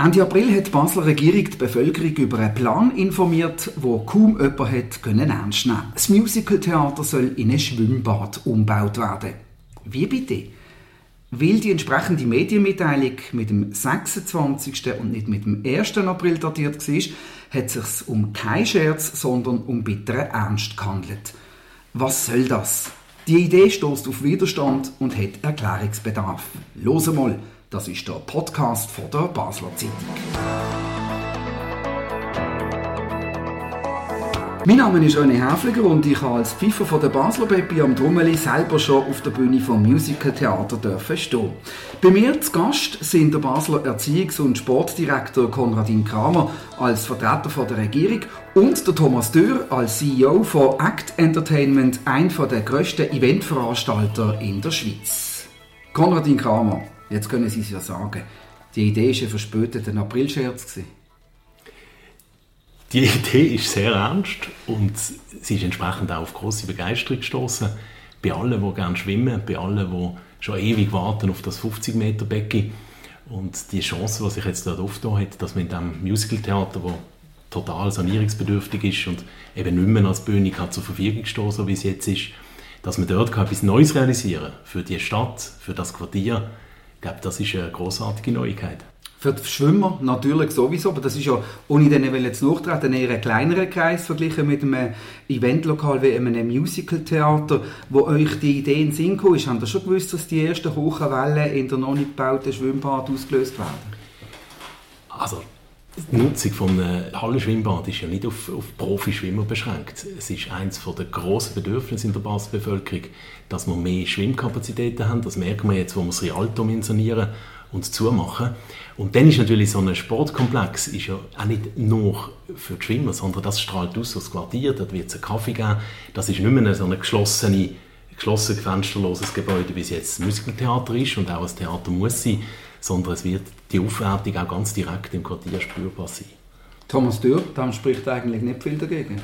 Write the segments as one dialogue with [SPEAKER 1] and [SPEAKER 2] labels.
[SPEAKER 1] Ende April hat die Basler Regierung die Bevölkerung über einen Plan informiert, wo kaum jemand hat können ernst nehmen. Das Musicaltheater soll in ein Schwimmbad umgebaut werden. Wie bitte? Weil die entsprechende Medienmitteilung mit dem 26. und nicht mit dem 1. April datiert war, hat es sich um keinen Scherz, sondern um bitteren Ernst gehandelt. Was soll das? Die Idee stößt auf Widerstand und hat Erklärungsbedarf. Los mal, das ist der Podcast von der Basler Zeitung. Mein Name ist René Häfliger und ich habe als Pfeifer von der Basler Peppi am Drummeli selber schon auf der Bühne vom Musical Theater dürfen stehen. Bei mir zu Gast sind der Basler Erziehungs- und Sportdirektor Konradin Kramer als Vertreter von der Regierung und der Thomas Dürr als CEO von Act Entertainment, ein der grössten Eventveranstalter in der Schweiz. Konradin Kramer, jetzt können Sie es ja sagen, die Idee war ein verspäteter Aprilscherz.
[SPEAKER 2] Die Idee ist sehr ernst und sie ist entsprechend auch auf große Begeisterung gestoßen. Bei allen, die gerne schwimmen, bei allen, die schon ewig warten auf das 50 Meter Becken. Und die Chance, die sich jetzt dort aufgetan hat, dass man in diesem Musicaltheater, wo total sanierungsbedürftig ist und eben nicht mehr als Bühne kann zur Verfügung stehen, so wie es jetzt ist, dass man dort etwas Neues realisieren kann für die Stadt, für das Quartier. Ich glaube, das ist eine großartige Neuigkeit.
[SPEAKER 1] Für die Schwimmer natürlich sowieso, aber das ist ja, ohne denen jetzt nachtreten, eher ein kleinerer Kreis verglichen mit einem Eventlokal wie einem Musicaltheater, wo euch die Idee in den Sinn kam. Habt ihr schon gewusst, dass die ersten hohen Wellen in der noch nicht gebauten Schwimmbad ausgelöst werden?
[SPEAKER 2] Also, die Nutzung von Hallenschwimmbad ist ja nicht auf, auf Profischwimmer beschränkt. Es ist eines der grossen Bedürfnisse in der Basisbevölkerung, dass wir mehr Schwimmkapazitäten haben. Das merken wir jetzt, wo wir das Rialto sanieren und zumachen. Und dann ist natürlich so ein Sportkomplex ist ja auch nicht nur für die Schwimmer, sondern das strahlt aus aufs Quartier, dort wird es einen Kaffee geben. Das ist nicht mehr so ein geschlossene, geschlossen fensterloses Gebäude, wie es jetzt ein Musicaltheater ist und auch ein Theater muss sein, sondern es wird die Aufwertung auch ganz direkt im Quartier spürbar sein.
[SPEAKER 1] Thomas Dürr, da spricht eigentlich nicht viel dagegen.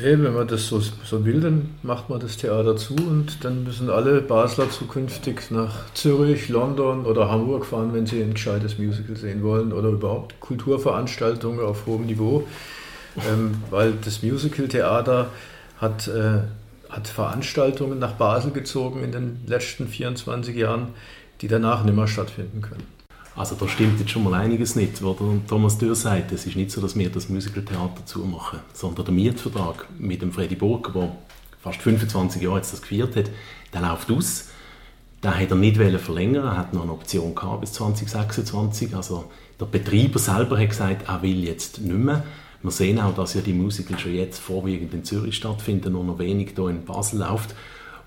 [SPEAKER 3] Nee, wenn man das so, so will, dann macht man das Theater zu und dann müssen alle Basler zukünftig nach Zürich, London oder Hamburg fahren, wenn sie ein gescheites Musical sehen wollen oder überhaupt Kulturveranstaltungen auf hohem Niveau. Ähm, weil das Musical-Theater hat, äh, hat Veranstaltungen nach Basel gezogen in den letzten 24 Jahren, die danach nicht mehr stattfinden können.
[SPEAKER 2] Also da stimmt jetzt schon mal einiges nicht, was Thomas Dürr sagt. Es ist nicht so, dass wir das Musicaltheater zumachen, sondern der Mietvertrag mit dem Freddy Burger, der fast 25 Jahre jetzt das geführt hat, der läuft aus. Den hat er nicht verlängern er hat noch eine Option gehabt bis 2026. Also der Betreiber selber hat gesagt, er will jetzt nicht mehr. Wir sehen auch, dass ja die Musicals schon jetzt vorwiegend in Zürich stattfinden, nur noch wenig hier in Basel läuft.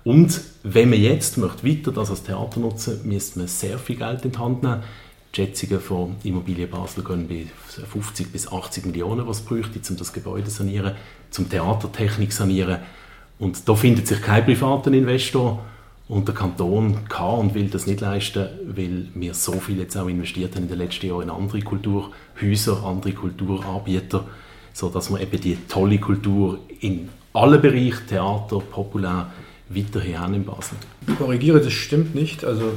[SPEAKER 2] Und wenn man jetzt möchte weiter das als Theater nutzen, müsste man sehr viel Geld in die Hand nehmen. Die Schätzungen von Immobilien Basel gehen bei 50 bis 80 Millionen, was es bräuchte, um das Gebäude zu sanieren, zum Theatertechnik sanieren. Und da findet sich kein privater Investor. Und der Kanton kann und will das nicht leisten, weil wir so viel jetzt auch investiert haben in den letzten Jahren in andere Kulturhäuser, andere Kulturanbieter, sodass wir eben die tolle Kultur in allen Bereichen, Theater, populär, weiterhin haben in Basel.
[SPEAKER 3] Ich korrigiere, das stimmt nicht. Also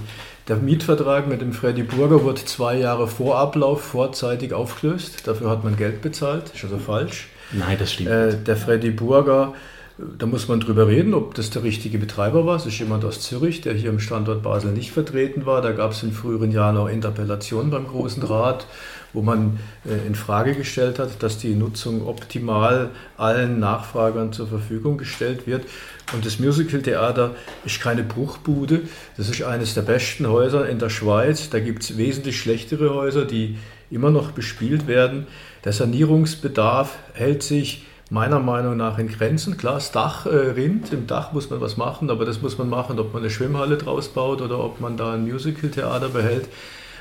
[SPEAKER 3] der Mietvertrag mit dem Freddy Burger wurde zwei Jahre vor Ablauf vorzeitig aufgelöst. Dafür hat man Geld bezahlt. Ist also falsch.
[SPEAKER 2] Nein, das stimmt.
[SPEAKER 3] Äh, der Freddy Burger, da muss man drüber reden, ob das der richtige Betreiber war. Es ist jemand aus Zürich, der hier im Standort Basel nicht vertreten war. Da gab es in früheren Jahren auch Interpellationen beim Großen Rat wo man äh, in Frage gestellt hat, dass die Nutzung optimal allen Nachfragern zur Verfügung gestellt wird. Und das Musical-Theater ist keine Bruchbude. Das ist eines der besten Häuser in der Schweiz. Da gibt es wesentlich schlechtere Häuser, die immer noch bespielt werden. Der Sanierungsbedarf hält sich meiner Meinung nach in Grenzen. Klar, das Dach äh, rinnt, im Dach muss man was machen, aber das muss man machen, ob man eine Schwimmhalle draus baut oder ob man da ein Musical-Theater behält.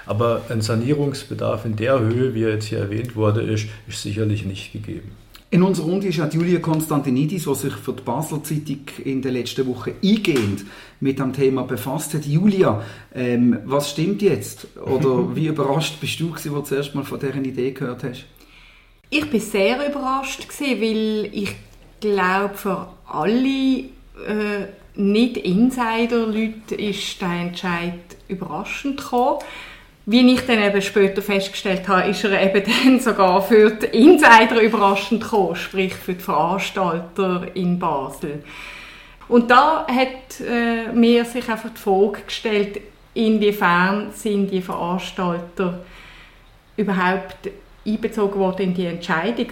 [SPEAKER 3] Aber ein Sanierungsbedarf in der Höhe, wie er jetzt hier erwähnt wurde, ist, ist sicherlich nicht gegeben.
[SPEAKER 1] In unserer Runde ist auch Julia Konstantinidis, die sich für die Basler Zeitung in den letzten Wochen eingehend mit dem Thema befasst hat. Julia, ähm, was stimmt jetzt? Oder wie überrascht bist du, als du zuerst mal von dieser Idee gehört hast?
[SPEAKER 4] Ich bin sehr überrascht, weil ich glaube, für alle äh, nicht Insider-Leute ist der Entscheid überraschend gekommen wie ich dann eben später festgestellt habe, ist er eben dann sogar für die Insider überraschend gekommen, sprich für die Veranstalter in Basel. Und da hat äh, mir sich einfach die Frage gestellt, inwiefern sind die Veranstalter überhaupt einbezogen worden in die Entscheidung?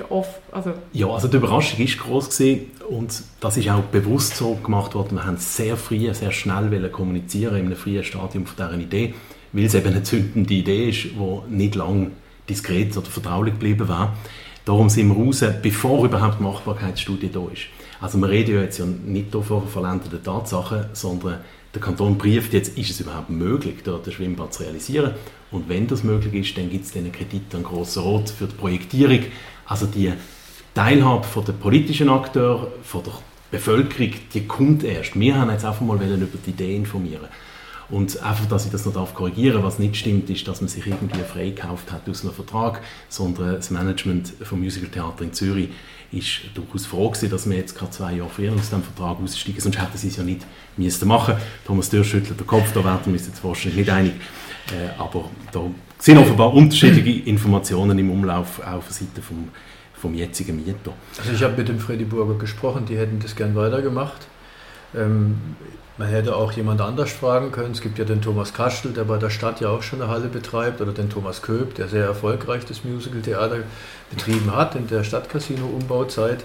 [SPEAKER 2] Also ja, also die Überraschung ist groß gewesen und das ist auch bewusst so gemacht worden. Wir haben sehr früh, sehr schnell kommunizieren in einem frühen Stadium von dieser Idee, weil es eben eine zündende Idee ist, die nicht lange diskret oder vertraulich geblieben war. Darum sind wir raus, bevor überhaupt die Machbarkeitsstudie da ist. Also wir reden ja jetzt ja nicht von verländerten Tatsachen, sondern der Kanton prüft jetzt, ist es überhaupt möglich, dort ein Schwimmbad zu realisieren. Und wenn das möglich ist, dann gibt es den Kredit an Grossen Rot für die Projektierung. Also die Teilhabe von den politischen Akteuren, von der Bevölkerung, die kommt erst. Wir haben jetzt einfach mal über die Idee informieren. Und einfach, dass ich das noch darf korrigieren was nicht stimmt, ist, dass man sich irgendwie freigekauft hat aus einem Vertrag, sondern das Management vom Musical Theater in Zürich ist durchaus froh gewesen, dass wir jetzt gerade zwei Jahre früher aus dem Vertrag aussteigen, sonst hätten sie es ja nicht müssen machen. Thomas Dürr schüttelt den Kopf, da werden wir uns jetzt wahrscheinlich nicht einig. Äh, aber da sind offenbar unterschiedliche Informationen im Umlauf auf der Seite vom, vom jetzigen Mieter.
[SPEAKER 3] Also ich habe mit dem Freddy Burger gesprochen, die hätten das gern weitergemacht. Ähm, man hätte auch jemand anders fragen können. Es gibt ja den Thomas Kastel, der bei der Stadt ja auch schon eine Halle betreibt, oder den Thomas Köb, der sehr erfolgreich das Musical-Theater betrieben hat in der Stadtcasino-Umbauzeit.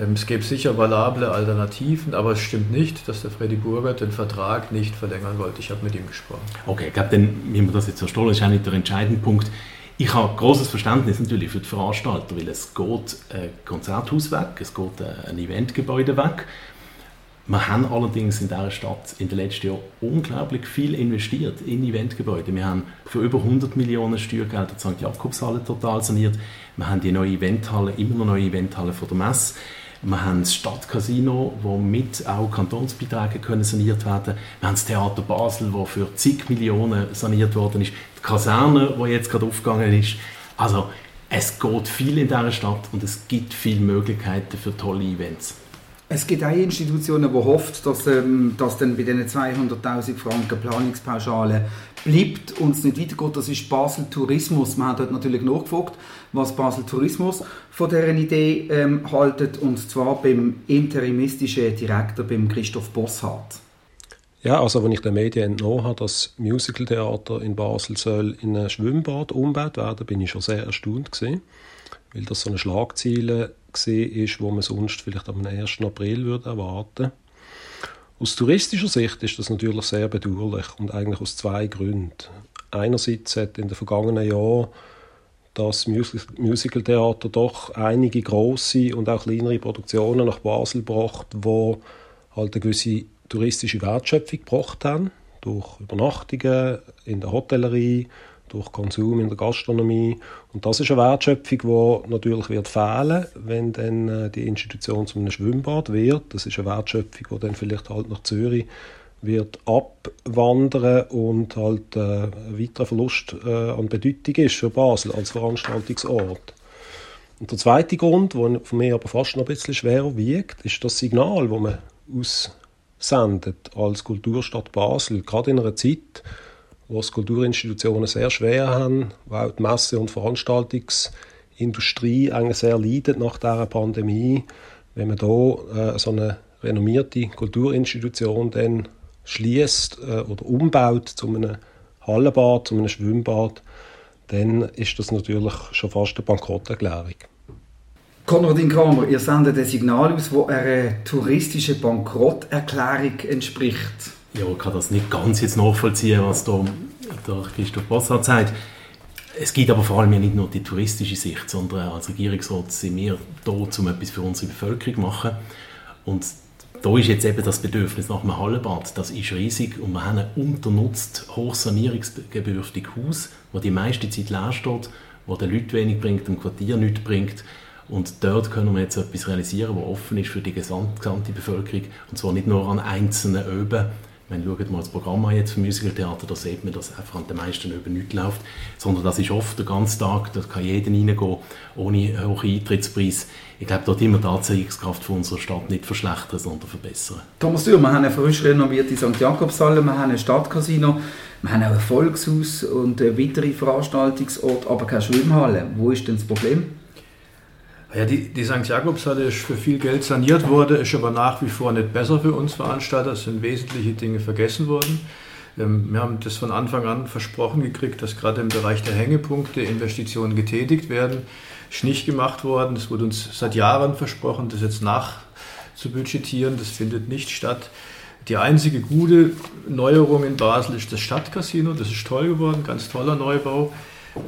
[SPEAKER 3] Ähm, es gäbe sicher valable Alternativen, aber es stimmt nicht, dass der Freddy Burger den Vertrag nicht verlängern wollte. Ich habe mit ihm gesprochen.
[SPEAKER 2] Okay, ich glaube, wie man das jetzt verstehen, ist auch nicht der entscheidende Punkt. Ich habe großes Verständnis natürlich für die Veranstalter, weil es geht ein Konzerthaus weg, es geht ein Eventgebäude weg. Wir haben allerdings in dieser Stadt in den letzten Jahren unglaublich viel investiert in Eventgebäude. Wir haben für über 100 Millionen Steuergelder die St. Jakobshalle total saniert. Wir haben die neue Eventhalle, immer noch neue Eventhalle von der Messe. Wir haben das Stadtcasino, wo mit auch Kantonsbeiträge können saniert werden. Wir haben das Theater Basel, wo für zig Millionen saniert worden ist. Die Kaserne, wo jetzt gerade aufgegangen ist. Also es geht viel in dieser Stadt und es gibt viele Möglichkeiten für tolle Events.
[SPEAKER 1] Es gibt auch Institutionen, die hoffen, dass, ähm, dass dann bei diesen 200'000 Franken Planungspauschale bleibt und es nicht weitergeht. Das ist Basel Tourismus. Man hat dort natürlich nachgefragt, was Basel Tourismus von dieser Idee ähm, haltet, und zwar beim interimistischen Direktor, beim Christoph Bosshardt.
[SPEAKER 5] Ja, also wenn ich den Medien entnommen habe, dass Musicaltheater in Basel soll in ein Schwimmbad umgebaut werden, bin ich schon sehr erstaunt gewesen, weil das so eine Schlagzeile ist, wo man sonst vielleicht am 1. April würde erwarten Aus touristischer Sicht ist das natürlich sehr bedauerlich und eigentlich aus zwei Gründen. Einerseits hat in den vergangenen Jahren das Musicaltheater doch einige große und auch kleinere Produktionen nach Basel gebracht, wo halt eine gewisse touristische Wertschöpfung gebracht haben durch Übernachtungen in der Hotellerie, durch Konsum in der Gastronomie. Und das ist eine Wertschöpfung, die natürlich wird fehlen, wenn dann äh, die Institution zu einem Schwimmbad wird. Das ist eine Wertschöpfung, die dann vielleicht halt nach Zürich wird abwandern und halt äh, ein weiterer Verlust äh, an Bedeutung ist für Basel als Veranstaltungsort. Und der zweite Grund, der für mich aber fast noch ein bisschen schwerer wiegt, ist das Signal, das man aussendet als Kulturstadt Basel, gerade in einer Zeit, wo es Kulturinstitutionen sehr schwer haben, auch die Messe- und Veranstaltungsindustrie eigentlich sehr leidet nach dieser Pandemie. Wenn man da äh, so eine renommierte Kulturinstitution dann schließt äh, oder umbaut zu einem Hallenbad, zu einem Schwimmbad, dann ist das natürlich schon fast eine Bankrotterklärung.
[SPEAKER 1] Konradin Kramer, ihr sendet ein Signal aus, das einer touristischen Bankrotterklärung entspricht
[SPEAKER 2] ja, kann das nicht ganz jetzt nachvollziehen, was da der Christoph Bossart sagt. Es gibt aber vor allem ja nicht nur die touristische Sicht, sondern als Regierungsrat sind wir da, um etwas für unsere Bevölkerung zu machen. Und da ist jetzt eben das Bedürfnis nach einem Hallenbad, das ist riesig und wir haben ein unternutzt, hochsanierungsbedürftiges Haus, das die meiste Zeit leer steht, wo den Leuten wenig bringt, dem Quartier nichts bringt. Und dort können wir jetzt etwas realisieren, das offen ist für die gesamte Bevölkerung und zwar nicht nur an einzelnen Öben, Wenn schaut mal das Programm an jetzt für Musicaltheater, da sieht man, dass einfach an den meisten über nichts läuft, sondern das ist oft der ganze Tag, da kann jeder reingehen, ohne hohen Eintrittspreis. Ich glaube, dort immer die Anziehungskraft von unserer Stadt nicht verschlechtern, sondern verbessern.
[SPEAKER 1] Thomas Dürr, wir haben eine frisch renovierte St. Jakobshalle, wir haben ein Stadtcasino, wir haben auch ein Volkshaus und weitere Veranstaltungsorte, aber keine Schwimmhalle. Wo ist denn das Problem?
[SPEAKER 3] Ja, die, die St. Jakobshalle ist für viel Geld saniert worden, ist aber nach wie vor nicht besser für uns Veranstalter. Es sind wesentliche Dinge vergessen worden. Ähm, wir haben das von Anfang an versprochen gekriegt, dass gerade im Bereich der Hängepunkte Investitionen getätigt werden. Ist nicht gemacht worden. Es wurde uns seit Jahren versprochen, das jetzt nachzubudgetieren. Das findet nicht statt. Die einzige gute Neuerung in Basel ist das Stadtcasino. Das ist toll geworden, ganz toller Neubau.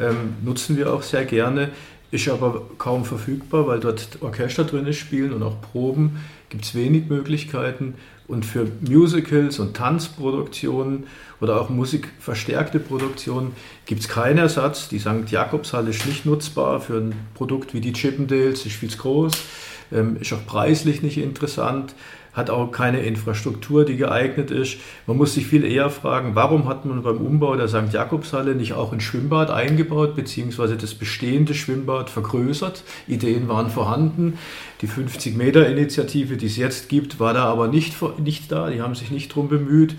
[SPEAKER 3] Ähm, nutzen wir auch sehr gerne ist aber kaum verfügbar, weil dort Orchester drin spielen und auch Proben gibt es wenig Möglichkeiten. Und für Musicals und Tanzproduktionen oder auch musikverstärkte Produktionen gibt es keinen Ersatz. Die St. Jakobshalle ist nicht nutzbar für ein Produkt wie die Chippendales, ist viel zu groß, ähm, ist auch preislich nicht interessant hat auch keine Infrastruktur, die geeignet ist. Man muss sich viel eher fragen, warum hat man beim Umbau der St. Jakobshalle nicht auch ein Schwimmbad eingebaut, beziehungsweise das bestehende Schwimmbad vergrößert. Ideen waren vorhanden. Die 50-Meter-Initiative, die es jetzt gibt, war da aber nicht, nicht da. Die haben sich nicht darum bemüht.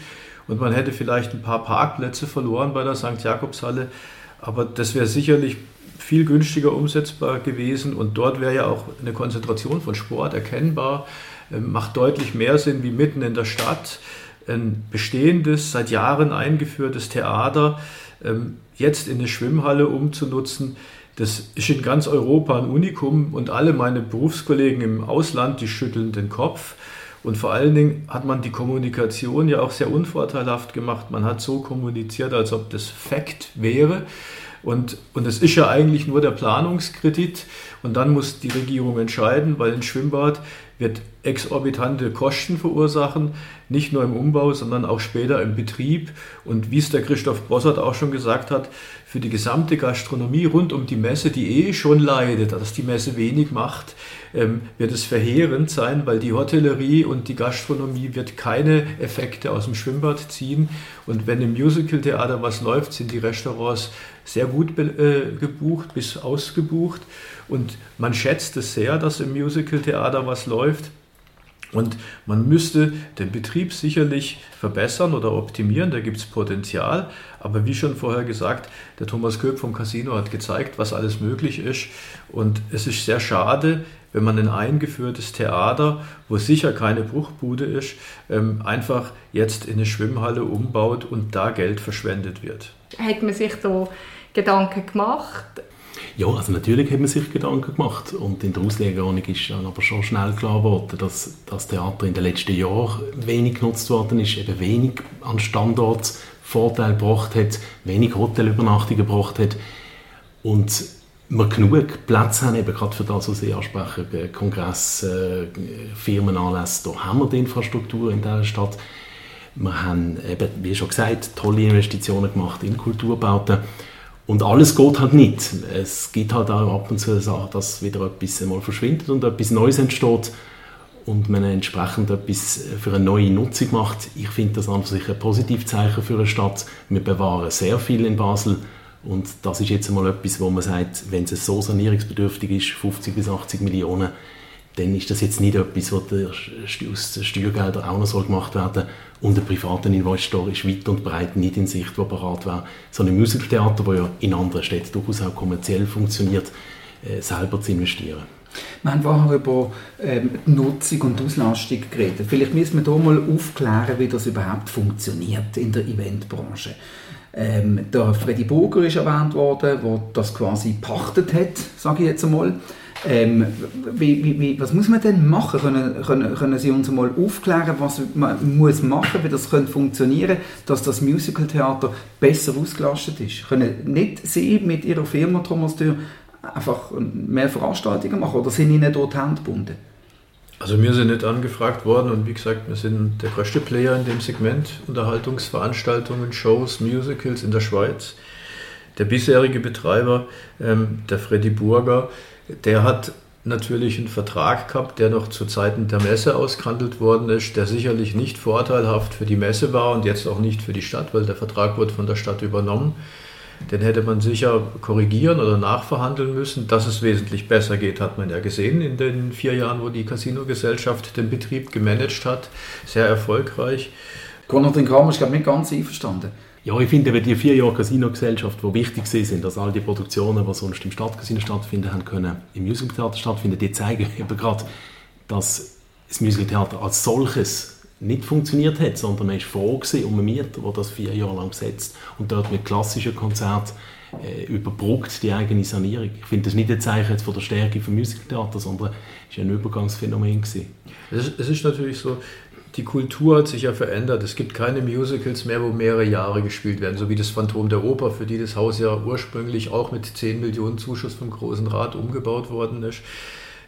[SPEAKER 3] Und man hätte vielleicht ein paar Parkplätze verloren bei der St. Jakobshalle. Aber das wäre sicherlich viel günstiger umsetzbar gewesen. Und dort wäre ja auch eine Konzentration von Sport erkennbar. Ähm, macht deutlich mehr Sinn wie mitten in der Stadt. Ein bestehendes, seit Jahren eingeführtes Theater ähm, jetzt in eine Schwimmhalle umzunutzen, das ist in ganz Europa ein Unikum und alle meine Berufskollegen im Ausland, die schütteln den Kopf. Und vor allen Dingen hat man die Kommunikation ja auch sehr unvorteilhaft gemacht. Man hat so kommuniziert, als ob das Fakt wäre. Und, und es ist ja eigentlich nur der Planungskredit. Und dann muss die Regierung entscheiden, weil ein Schwimmbad wird exorbitante Kosten verursachen, nicht nur im Umbau, sondern auch später im Betrieb. Und wie es der Christoph Bossert auch schon gesagt hat, für die gesamte Gastronomie rund um die Messe, die eh schon leidet, dass die Messe wenig macht, ähm, wird es verheerend sein, weil die Hotellerie und die Gastronomie wird keine Effekte aus dem Schwimmbad ziehen. Und wenn im Musicaltheater was läuft, sind die Restaurants sehr gut äh, gebucht bis ausgebucht. Und man schätzt es sehr, dass im Musicaltheater was läuft. Und man müsste den Betrieb sicherlich verbessern oder optimieren, da gibt es Potenzial. Aber wie schon vorher gesagt, der Thomas Köp vom Casino hat gezeigt, was alles möglich ist. Und es ist sehr schade, wenn man ein eingeführtes Theater, wo sicher keine Bruchbude ist, ähm, einfach jetzt in eine Schwimmhalle umbaut und da Geld verschwendet wird.
[SPEAKER 4] Hat man sich da Gedanken gemacht?
[SPEAKER 2] Ja, also natürlich hat man sich Gedanken gemacht und in der Auslegeordnung ist dann aber schon schnell klar geworden, dass das Theater in den letzten Jahren wenig genutzt worden ist, eben wenig an Standortsvorteil gebracht hat, wenig Hotelübernachtungen gebracht hat und wir genug Platz haben, eben gerade für das, was Sie ansprechen, Kongress, äh, Firmenanlässe, da haben wir die Infrastruktur in dieser Stadt. Wir haben eben, wie schon gesagt, tolle Investitionen gemacht in Kulturbauten und alles geht halt nicht. Es gibt halt auch ab und zu Sachen, dass wieder etwas mal verschwindet und etwas Neues entsteht und man entsprechend etwas für eine neue Nutzung macht. Ich finde das an sich ein Positivzeichen für eine Stadt. Wir bewahren sehr viel in Basel und das ist jetzt einmal etwas, wo man sagt, wenn es so sanierungsbedürftig ist, 50 bis 80 Millionen, dann ist das jetzt nicht etwas, was aus Steuergeldern auch noch gemacht werden soll. Und ein privater Investor ist weit und breit nicht in Sicht, der bereit wäre, so ein Musiktheater, das ja in anderen Städten durchaus auch kommerziell funktioniert, äh, selber zu investieren.
[SPEAKER 1] Wir haben vorher über ähm, Nutzung und Auslastung geredet. Vielleicht müssen wir hier mal aufklären, wie das überhaupt funktioniert in der Eventbranche. Ähm, der Freddy Burger ist erwähnt worden, der das quasi pachtet hat, sage ich jetzt einmal. Ähm, wie, wie, wie, was muss man denn machen? Können, können, können Sie uns mal aufklären, was man muss machen, wie das könnte funktionieren, dass das Musicaltheater besser ausgelastet ist? Können nicht Sie mit Ihrer Firma Thomas Dürr einfach mehr Veranstaltungen machen oder sind Ihnen dort handgebunden?
[SPEAKER 3] Also wir sind nicht angefragt worden und wie gesagt, wir sind der größte Player in dem Segment, Unterhaltungsveranstaltungen, Shows, Musicals in der Schweiz. Der bisherige Betreiber, ähm, der Freddy Burger, der hat natürlich einen Vertrag gehabt, der noch zu Zeiten der Messe ausgehandelt worden ist, der sicherlich nicht vorteilhaft für die Messe war und jetzt auch nicht für die Stadt, weil der Vertrag wurde von der Stadt übernommen. Den hätte man sicher korrigieren oder nachverhandeln müssen. Dass es wesentlich besser geht, hat man ja gesehen in den vier Jahren, wo die Casino-Gesellschaft den Betrieb gemanagt hat. Sehr erfolgreich.
[SPEAKER 1] Konradin Kramer ist, glaube ich, nicht ganz einverstanden.
[SPEAKER 2] Ja, ich finde, die vier Jahre Casino-Gesellschaft, die wichtig sind, dass all die Produktionen, die sonst im Stadtcasino stattfinden haben können, im Musicaltheater stattfinden, die zeigen eben gerade, dass das Musicaltheater als solches nicht funktioniert hat, sondern man war froh um einen Mieter, der das vier Jahre lang besetzt und dort mit klassischen Konzerten äh, überbrückt die eigene Sanierung. Ich finde das nicht ein Zeichen von der Stärke des Musicaltheaters, sondern es war ein Übergangsphänomen.
[SPEAKER 3] Es ist, es ist natürlich so, die Kultur hat sich ja verändert. Es gibt keine Musicals mehr, wo mehrere Jahre gespielt werden, so wie das Phantom der Oper, für die das Haus ja ursprünglich auch mit 10 Millionen Zuschuss vom Großen Rat umgebaut worden ist.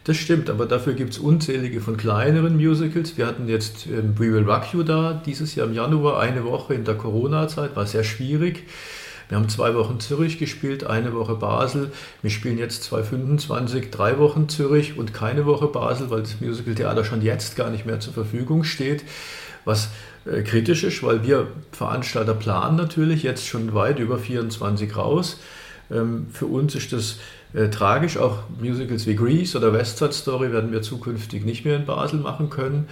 [SPEAKER 3] Das stimmt, aber dafür gibt es unzählige von kleineren Musicals. Wir hatten jetzt ähm, We Will Rock You da dieses Jahr im Januar, eine Woche in der Corona-Zeit, war sehr schwierig. Wir haben zwei Wochen Zürich gespielt, eine Woche Basel. Wir spielen jetzt 2025 drei Wochen Zürich und keine Woche Basel, weil das Musical-Theater schon jetzt gar nicht mehr zur Verfügung steht. Was äh, kritisch ist, weil wir Veranstalter planen natürlich jetzt schon weit über 24 raus. Ähm, für uns ist das äh, tragisch. Auch Musicals wie Grease oder West Side Story werden wir zukünftig nicht mehr in Basel machen können.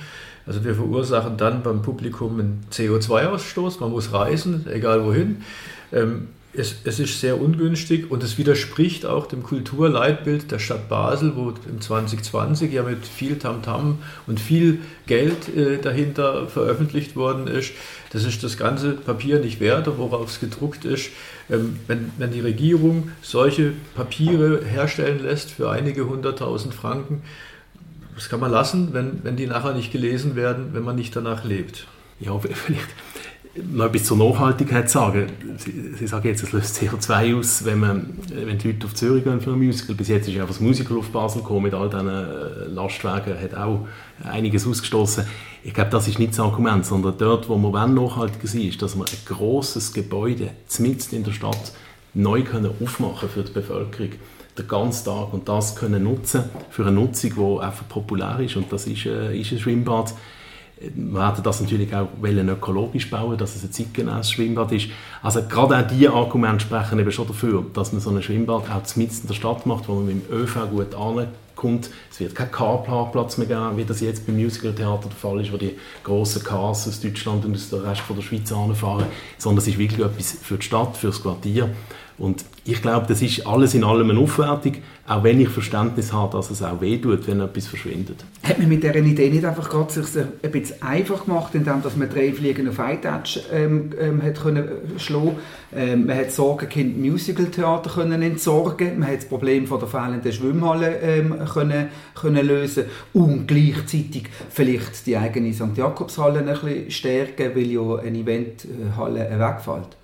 [SPEAKER 3] Also wir verursachen dann beim Publikum einen CO2-Ausstoß. Man muss reisen, egal wohin. Ähm, es, es, ist sehr ungünstig und es widerspricht auch dem Kulturleitbild der Stadt Basel, wo im 2020 ja mit viel Tamtam -Tam und viel Geld äh, dahinter veröffentlicht worden ist. Das ist das ganze Papier nicht wert, worauf es gedruckt ist. Ähm, wenn, wenn die Regierung solche Papiere herstellen lässt für einige hunderttausend Franken, das kann man lassen, wenn, wenn die nachher nicht gelesen werden, wenn man nicht danach lebt.
[SPEAKER 2] Ja, vielleicht noch etwas zur Nachhaltigkeit sagen. Sie, Sie sagen jetzt, es löst CO2 aus, wenn, man, wenn die Leute auf Zürich gehen für ein Musical. Bis jetzt ist einfach das Musical auf Basel gekommen mit all diesen äh, Lastwagen, hat auch einiges ausgestoßen. Ich glaube, das ist nicht das Argument, sondern dort, wo man nachhaltiger sein ist, dass man ein grosses Gebäude mitten in der Stadt neu können aufmachen für die Bevölkerung den ganzen Tag und das können nutzen für eine Nutzung, die einfach populär ist und das ist, äh, ist ein Schwimmbad wir werden das natürlich auch ökologisch bauen, dass es ein zeitgemäßes Schwimmbad ist. Also gerade auch diese Argumente sprechen eben schon dafür, dass man so ein Schwimmbad auch mitten in der Stadt macht, wo man mit dem ÖV gut ankommt. Es wird keinen Carparkplatz mehr geben, wie das jetzt beim Musical-Theater der Fall ist, wo die grossen Cars aus Deutschland und aus der Rest von der Schweiz anfahren, sondern es ist wirklich etwas für die Stadt, für das Quartier. Und ich glaube, das ist alles in allem eine Aufwertung, auch wenn ich Verständnis habe, dass es auch wehtut, wenn etwas verschwindet.
[SPEAKER 1] Hat man mit dieser Idee nicht einfach gerade sich ein bisschen einfach gemacht, indem dass man drei Fliegen auf einen Touch ähm, ähm, hat können schlagen ähm, Man hat Sorgenkind Musicaltheater können entsorgen man hat das Problem von der fehlenden Schwimmhalle ähm, können, können lösen und gleichzeitig vielleicht die eigene St. Jakobshalle ein bisschen stärken, weil ja eine Eventhalle wegfällt.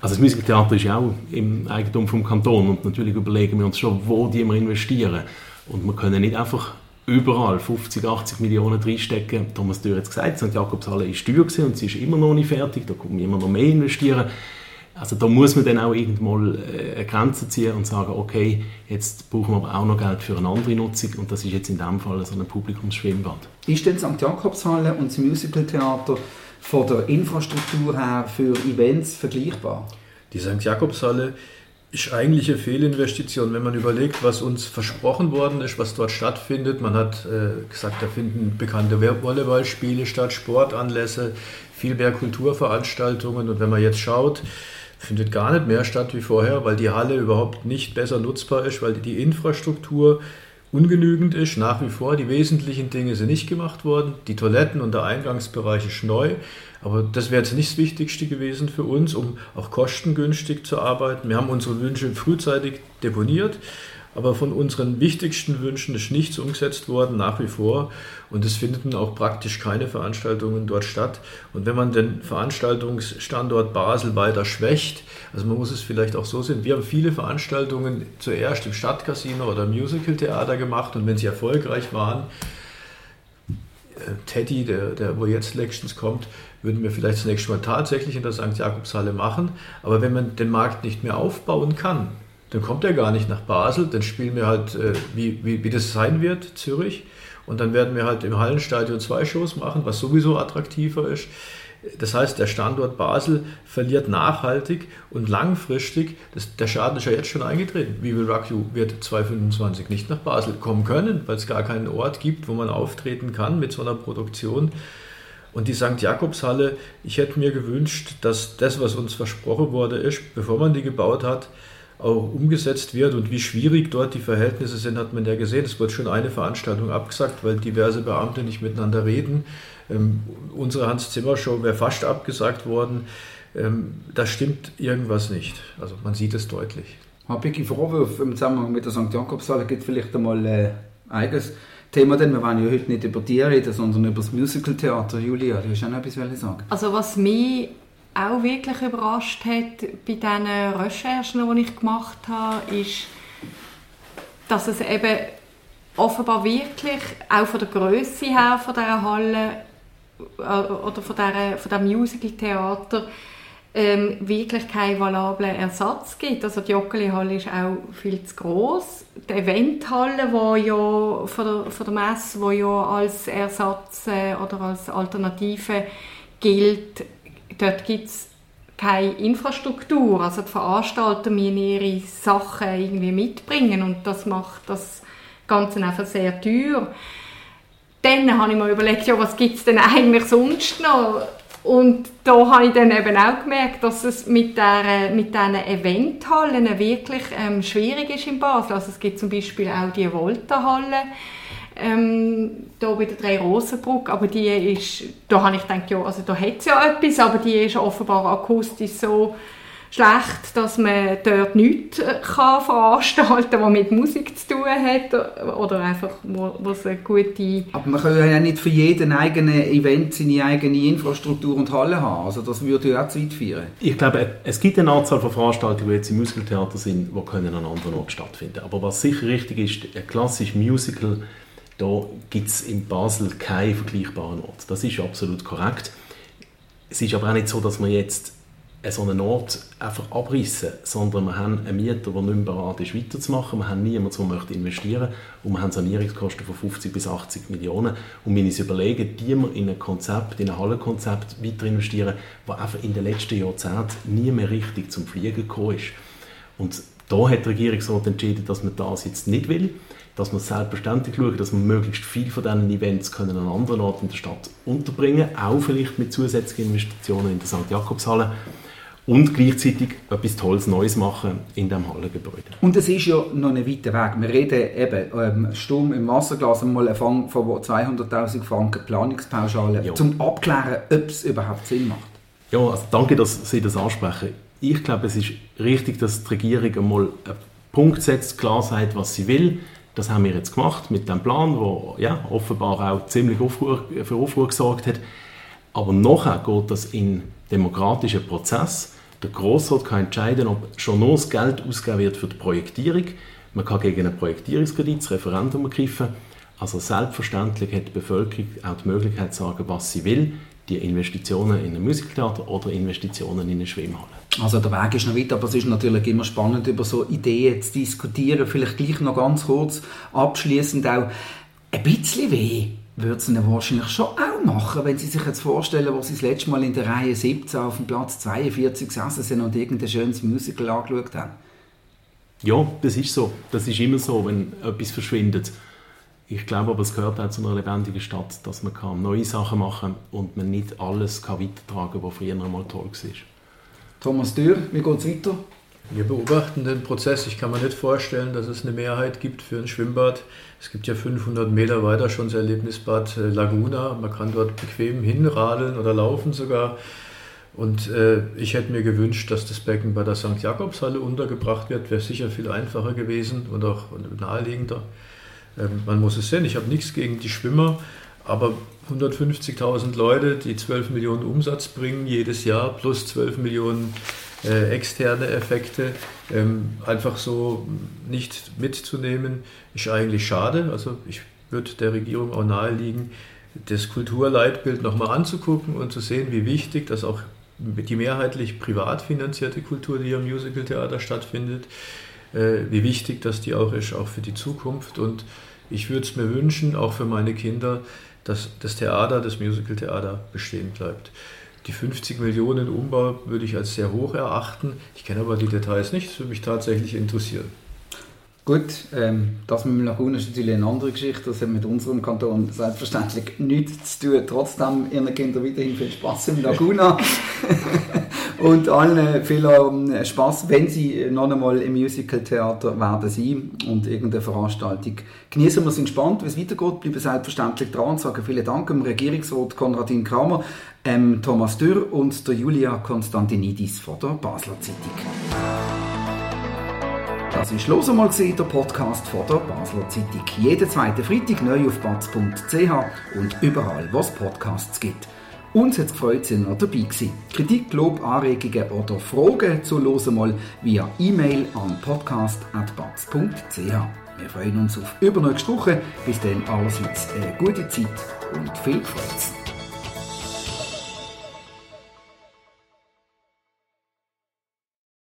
[SPEAKER 2] Also das Musiktheater ist ja auch im Eigentum vom Kanton und natürlich überlegen wir uns schon, wo die wir investieren. Und wir können nicht einfach überall 50, 80 Millionen reinstecken. Thomas Dürr hat es gesagt, St. Jakobshalle ist teuer und sie ist immer noch nicht fertig, da wir immer noch mehr investieren. Also da muss man dann auch irgendwann äh, eine Grenze ziehen und sagen, okay, jetzt brauchen wir aber auch noch Geld für eine andere Nutzung und das ist jetzt in dem Fall so ein Publikumsschwimmbad.
[SPEAKER 1] Ist denn St. Jakobshalle und das Musicaltheater von der Infrastruktur her für Events vergleichbar?
[SPEAKER 3] Die St. Jakobshalle ist eigentlich eine Fehlinvestition, wenn man überlegt, was uns versprochen worden ist, was dort stattfindet. Man hat äh, gesagt, da finden bekannte Volleyballspiele statt, Sportanlässe, viel mehr Kulturveranstaltungen. Und wenn man jetzt schaut, findet gar nicht mehr statt wie vorher, weil die Halle überhaupt nicht besser nutzbar ist, weil die Infrastruktur ungenügend ist, nach wie vor. Die wesentlichen Dinge sind nicht gemacht worden. Die Toiletten und der Eingangsbereich ist neu. Aber das wäre jetzt nicht das Wichtigste gewesen für uns, um auch kostengünstig zu arbeiten. Wir haben unsere Wünsche frühzeitig deponiert. Aber von unseren wichtigsten Wünschen ist nichts umgesetzt worden, nach wie vor. Und es finden auch praktisch keine Veranstaltungen dort statt. Und wenn man den Veranstaltungsstandort Basel weiter schwächt, also man muss es vielleicht auch so sehen, wir haben viele Veranstaltungen zuerst im Stadtcasino oder Musicaltheater gemacht und wenn sie erfolgreich waren, äh, Teddy, der, der wo jetzt Lections kommt, würden wir vielleicht das nächste Mal tatsächlich in der St. Jakobshalle machen. Aber wenn man den Markt nicht mehr aufbauen kann, dann kommt er gar nicht nach Basel, dann spielen wir halt, äh, wie, wie, wie das sein wird, Zürich. Und dann werden wir halt im Hallenstadion zwei Shows machen, was sowieso attraktiver ist. Das heißt, der Standort Basel verliert nachhaltig und langfristig, das, der Schaden ist ja jetzt schon eingetreten. Will Rock You wird 2025 nicht nach Basel kommen können, weil es gar keinen Ort gibt, wo man auftreten kann mit so einer Produktion. Und die St. Jakobshalle, ich hätte mir gewünscht, dass das, was uns versprochen wurde, ist, bevor man die gebaut hat, auch umgesetzt wird und wie schwierig dort die Verhältnisse sind, hat man ja gesehen. Es wird schon eine Veranstaltung abgesagt, weil diverse Beamte nicht miteinander reden. Ähm, unsere Hans-Zimmer-Show wäre fast abgesagt worden. Ähm, da stimmt irgendwas nicht. Also man sieht es deutlich.
[SPEAKER 1] Habe ich Vorwürfe im Zusammenhang mit der St. Jakobshalle gibt vielleicht einmal ein äh, eigenes Thema, denn wir wollen ja heute nicht über die reden, sondern über das Musical-Theater. Julia, du hast auch noch etwas sagen
[SPEAKER 4] Also was mich auch wirklich überrascht hat bei diesen Recherchen, die ich gemacht habe, ist, dass es eben offenbar wirklich auch von der Größe her von dieser Halle äh, oder von, dieser, von diesem Musical-Theater ähm, wirklich keinen valablen Ersatz gibt. Also die Joggeli-Halle ist auch viel zu groß. Die Eventhalle, wo ja von der, von der Messe, wo ja als Ersatz äh, oder als Alternative gilt, dort gibt es keine Infrastruktur. Also die Veranstalter müssen ihre Sachen irgendwie mitbringen und das macht das Ganze einfach sehr teuer. Dann habe ich mir überlegt, ja, was gibt es denn eigentlich sonst noch? Und da habe ich dann eben auch gemerkt, dass es mit, der, mit diesen Eventhallen wirklich ähm, schwierig ist in Basel. Also es gibt zum Beispiel auch die Volta-Halle, ähm, da bei der Drei-Rosen-Brücke, aber die ist, da habe ich gedacht, ja, also da hat es ja etwas, aber die ist offenbar akustisch so schlecht, dass man dort nichts äh, kann veranstalten kann, was mit Musik zu tun hat oder einfach, es eine gute...
[SPEAKER 1] Aber man kann ja nicht für jeden eigenen Event seine eigene Infrastruktur und Halle haben, also das würde ja auch zu weit führen.
[SPEAKER 2] Ich glaube, es gibt eine Anzahl von Veranstaltungen, die jetzt im Musical-Theater sind, die können an anderen Orten stattfinden Aber was sicher richtig ist, ein klassisches Musical da gibt es in Basel keinen vergleichbaren Ort. Das ist absolut korrekt. Es ist aber auch nicht so, dass wir jetzt so einen Ort einfach abrissen, sondern wir haben einen Mieter, der nicht mehr bereit ist, weiterzumachen. Wir haben niemanden, der möchte investieren und wir haben Sanierungskosten von 50 bis 80 Millionen. Und wir uns überlegen, die wir in ein Konzept, in ein Hallenkonzept weiter investieren, das einfach in den letzten Jahrzehnten nie mehr richtig zum Fliegen gekommen ist. Und da hat der Regierungsrat entschieden, dass man das jetzt nicht will dass wir selbstverständlich schauen, dass wir möglichst viele von diesen Events können an anderen Orten in der Stadt unterbringen auch vielleicht mit zusätzlichen Investitionen in der St. Jakobshalle und gleichzeitig etwas Tolles Neues machen in diesem Hallengebäude.
[SPEAKER 1] Und es ist ja noch ein weiter Weg. Wir reden eben ähm, stumm im Wasserglas einmal einen Fang von 200'000 Franken Planungspauschale, ja. um abklären, ob es überhaupt Sinn macht.
[SPEAKER 2] Ja, also danke, dass Sie das ansprechen. Ich glaube, es ist richtig, dass die Regierung einmal einen Punkt setzt, klar sagt, was sie will, das haben wir jetzt gemacht mit dem Plan, der ja, offenbar auch ziemlich Aufruhr, für Aufruhr gesorgt hat. Aber nachher geht das in demokratischen Prozess. Der Grossrat kann entscheiden, ob schon noch das Geld ausgegeben wird für die Projektierung. Man kann gegen einen Projektierungskredit das Referendum ergreifen. Also selbstverständlich hat die Bevölkerung auch die Möglichkeit zu sagen, was sie will die Investitionen in ein Musiktheater oder Investitionen in eine Schwimmhalle.
[SPEAKER 1] Also der Weg ist noch weit, aber es ist natürlich immer spannend, über so Ideen zu diskutieren. Vielleicht gleich noch ganz kurz abschließend auch ein bisschen weh würde es ihnen wahrscheinlich schon auch machen, wenn sie sich jetzt vorstellen, wo sie das letzte Mal in der Reihe 17 auf dem Platz 42 gesessen sind und irgendein schönes Musical angeschaut haben.
[SPEAKER 2] Ja, das ist so. Das ist immer so, wenn etwas verschwindet. Ich glaube aber, es gehört auch zu einer lebendigen Stadt, dass man kann neue Sachen machen kann und man nicht alles kann weitertragen kann, was früher einmal toll war.
[SPEAKER 1] Thomas Dürr, wie geht es weiter?
[SPEAKER 3] Wir beobachten den Prozess. Ich kann mir nicht vorstellen, dass es eine Mehrheit gibt für ein Schwimmbad. Es gibt ja 500 Meter weiter schon das Erlebnisbad äh, Laguna. Man kann dort bequem hinradeln oder laufen sogar. Und äh, ich hätte mir gewünscht, dass das Becken bei der St. Jakobshalle untergebracht wird. Wäre sicher viel einfacher gewesen und auch naheliegender. Ähm, man muss es sehen, ich habe nichts gegen die Schwimmer, aber 150.000 Leute, die 12 Millionen Umsatz bringen jedes Jahr, plus 12 Millionen äh, externe Effekte, ähm, einfach so nicht mitzunehmen, ist eigentlich schade. Also ich würde der Regierung auch naheliegen, das Kulturleitbild nochmal anzugucken und zu sehen, wie wichtig das auch die mehrheitlich privat finanzierte Kultur, die am Musical-Theater stattfindet, äh, wie wichtig das die auch ist, auch für die Zukunft. Und ich würde es mir wünschen, auch für meine Kinder, dass das Theater, das Musical-Theater bestehen bleibt. Die 50 Millionen Umbau würde ich als sehr hoch erachten. Ich kenne aber die Details nicht, das würde mich tatsächlich interessieren.
[SPEAKER 1] Gut, ähm, das mit dem Laguna ist natürlich eine andere Geschichte. Das hat mit unserem Kanton selbstverständlich nichts zu tun. Trotzdem, Ihren Kindern weiterhin viel Spaß im Laguna. und allen viel ähm, Spaß, wenn Sie noch einmal im Musical-Theater werden sein und irgendeine Veranstaltung genießen. Wir sind gespannt, wie es weitergeht. Bleiben selbstverständlich dran und sagen vielen Dank dem Regierungsrat Konradin Kramer, ähm, Thomas Dürr und der Julia Konstantinidis von der Basler Zeitung. Das war «Los einmal» der Podcast von der Basler Zeitung. Jeden zweiten Freitag neu auf batz.ch und überall, wo es Podcasts gibt. Uns hat es gefreut, sind noch dabei gewesen. Kritik, Lob, Anregungen oder Fragen zu «Los einmal» via E-Mail an podcast.batz.ch. Wir freuen uns auf übernächste Woche. Bis dann allerseits eine gute Zeit und viel Freude.